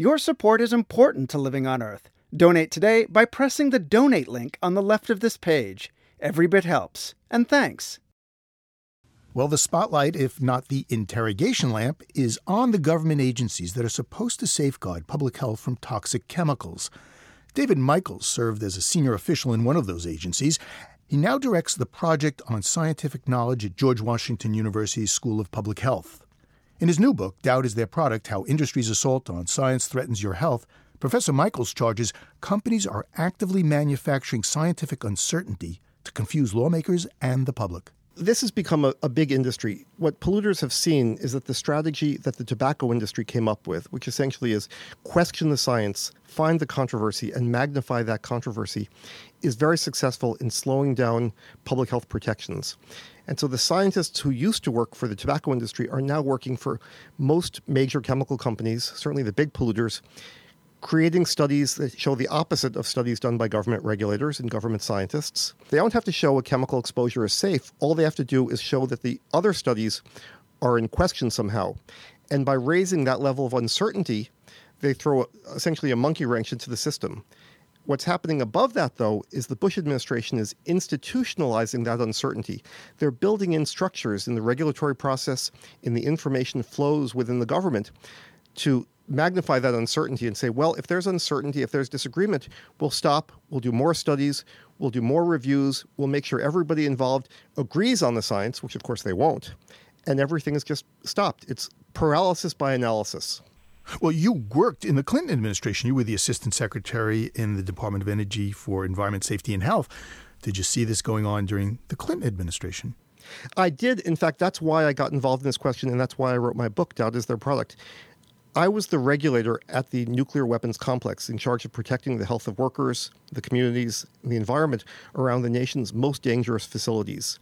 Your support is important to Living on Earth. Donate today by pressing the donate link on the left of this page. Every bit helps. And thanks. Well, the spotlight, if not the interrogation lamp, is on the government agencies that are supposed to safeguard public health from toxic chemicals. David Michaels served as a senior official in one of those agencies. He now directs the Project on Scientific Knowledge at George Washington University's School of Public Health. In his new book, Doubt is Their Product How Industry's Assault on Science Threatens Your Health, Professor Michaels charges companies are actively manufacturing scientific uncertainty to confuse lawmakers and the public. This has become a, a, big industry. What polluters have seen is that the strategy that the tobacco industry came up with, which essentially is question the science, find the controversy, and magnify that controversy, is very successful in slowing down public health protections. And so the scientists who used to work for the tobacco industry are now working for most major chemical companies, certainly the big polluters, creating studies that show the opposite of studies done by government regulators and government scientists. They don't have to show a chemical exposure is safe. All they have to do is show that the other studies are in question somehow. And by raising that level of uncertainty, they throw essentially a monkey wrench into the system. What's happening above that, though, is the Bush administration is institutionalizing that uncertainty. They're building in structures in the regulatory process, in the information flows within the government to magnify that uncertainty and say, well, if there's uncertainty, if there's disagreement, we'll stop, we'll do more studies, we'll do more reviews, we'll make sure everybody involved agrees on the science, which of course they won't, and everything is just stopped. It's paralysis by analysis. Well, you worked in the Clinton administration. You were the assistant secretary in the Department of Energy for Environment, Safety, and Health. Did you see this going on during the Clinton administration? I did. In fact, that's why I got involved in this question, and that's why I wrote my book, Doubt is Their Product. I was the regulator at the nuclear weapons complex in charge of protecting the health of workers, the communities, and the environment around the nation's most dangerous facilities.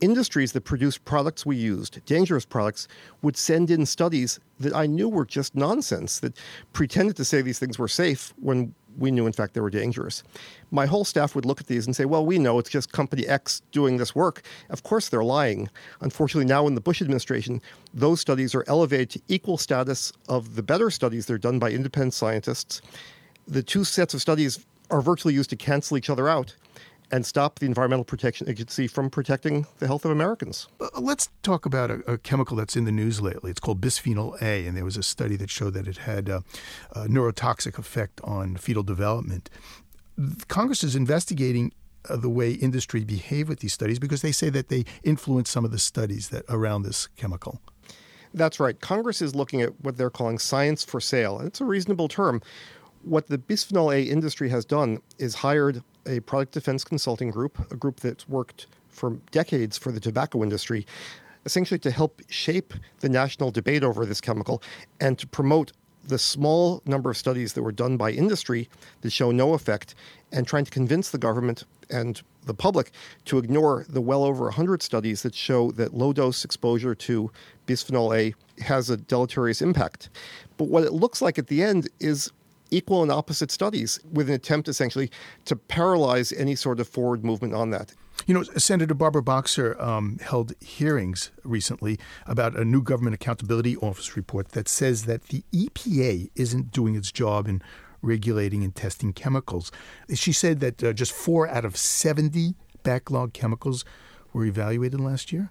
Industries that produced products we used, dangerous products, would send in studies that I knew were just nonsense, that pretended to say these things were safe when we knew, in fact, they were dangerous. My whole staff would look at these and say, well, we know it's just company X doing this work. Of course, they're lying. Unfortunately, now in the Bush administration, those studies are elevated to equal status of the better studies. that are done by independent scientists. The two sets of studies are virtually used to cancel each other out and stop the Environmental Protection Agency from protecting the health of Americans. Uh, let's talk about a, a, chemical that's in the news lately. It's called bisphenol A, and there was a study that showed that it had a, a neurotoxic effect on fetal development. Congress is investigating uh, the way industry behave with these studies because they say that they influence some of the studies that around this chemical. That's right. Congress is looking at what they're calling science for sale. It's a reasonable term. What the bisphenol A industry has done is hired a product defense consulting group, a group that's worked for decades for the tobacco industry, essentially to help shape the national debate over this chemical and to promote the small number of studies that were done by industry that show no effect and trying to convince the government and the public to ignore the well over 100 studies that show that low dose exposure to bisphenol A has a deleterious impact. But what it looks like at the end is equal and opposite studies with an attempt essentially to paralyze any sort of forward movement on that. You know, Senator Barbara Boxer um, held hearings recently about a new government accountability office report that says that the EPA isn't doing its job in regulating and testing chemicals. She said that uh, just four out of 70 backlog chemicals were evaluated last year.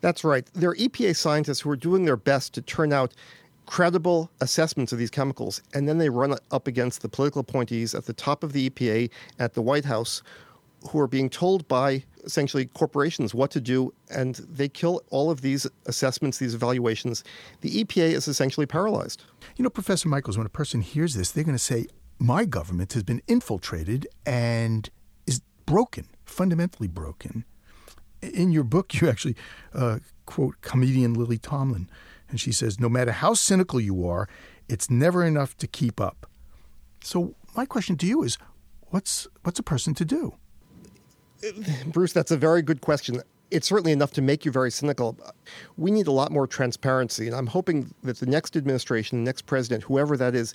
That's right. There are EPA scientists who are doing their best to turn out credible assessments of these chemicals, and then they run up against the political appointees at the top of the EPA, at the White House, who are being told by essentially corporations what to do, and they kill all of these assessments, these evaluations. The EPA is essentially paralyzed. You know, Professor Michaels, when a person hears this, they're going to say, My government has been infiltrated and is broken, fundamentally broken. In your book, you actually uh, quote comedian Lily Tomlin and she says, no matter how cynical you are, it's never enough to keep up. So my question to you is, what's what's a person to do? Uh, Bruce, that's a very good question. It's certainly enough to make you very cynical. We need a lot more transparency, and I'm hoping that the next administration, the next president, whoever that is,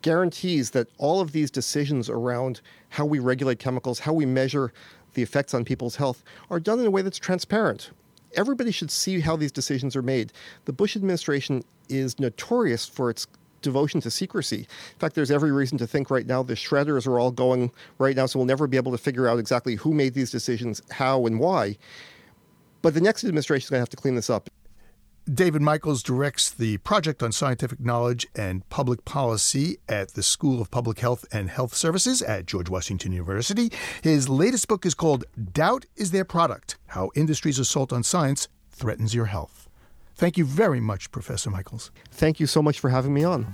guarantees that all of these decisions around how we regulate chemicals, how we measure the effects on people's health, are done in a way that's transparent everybody should see how these decisions are made. The Bush administration is notorious for its devotion to secrecy. In fact, there's every reason to think right now the shredders are all going right now, so we'll never be able to figure out exactly who made these decisions, how, and why. But the next administration is going to have to clean this up. David Michaels directs the Project on Scientific Knowledge and Public Policy at the School of Public Health and Health Services at George Washington University. His latest book is called Doubt is Their Product How Industry's Assault on Science Threatens Your Health. Thank you very much, Professor Michaels. Thank you so much for having me on.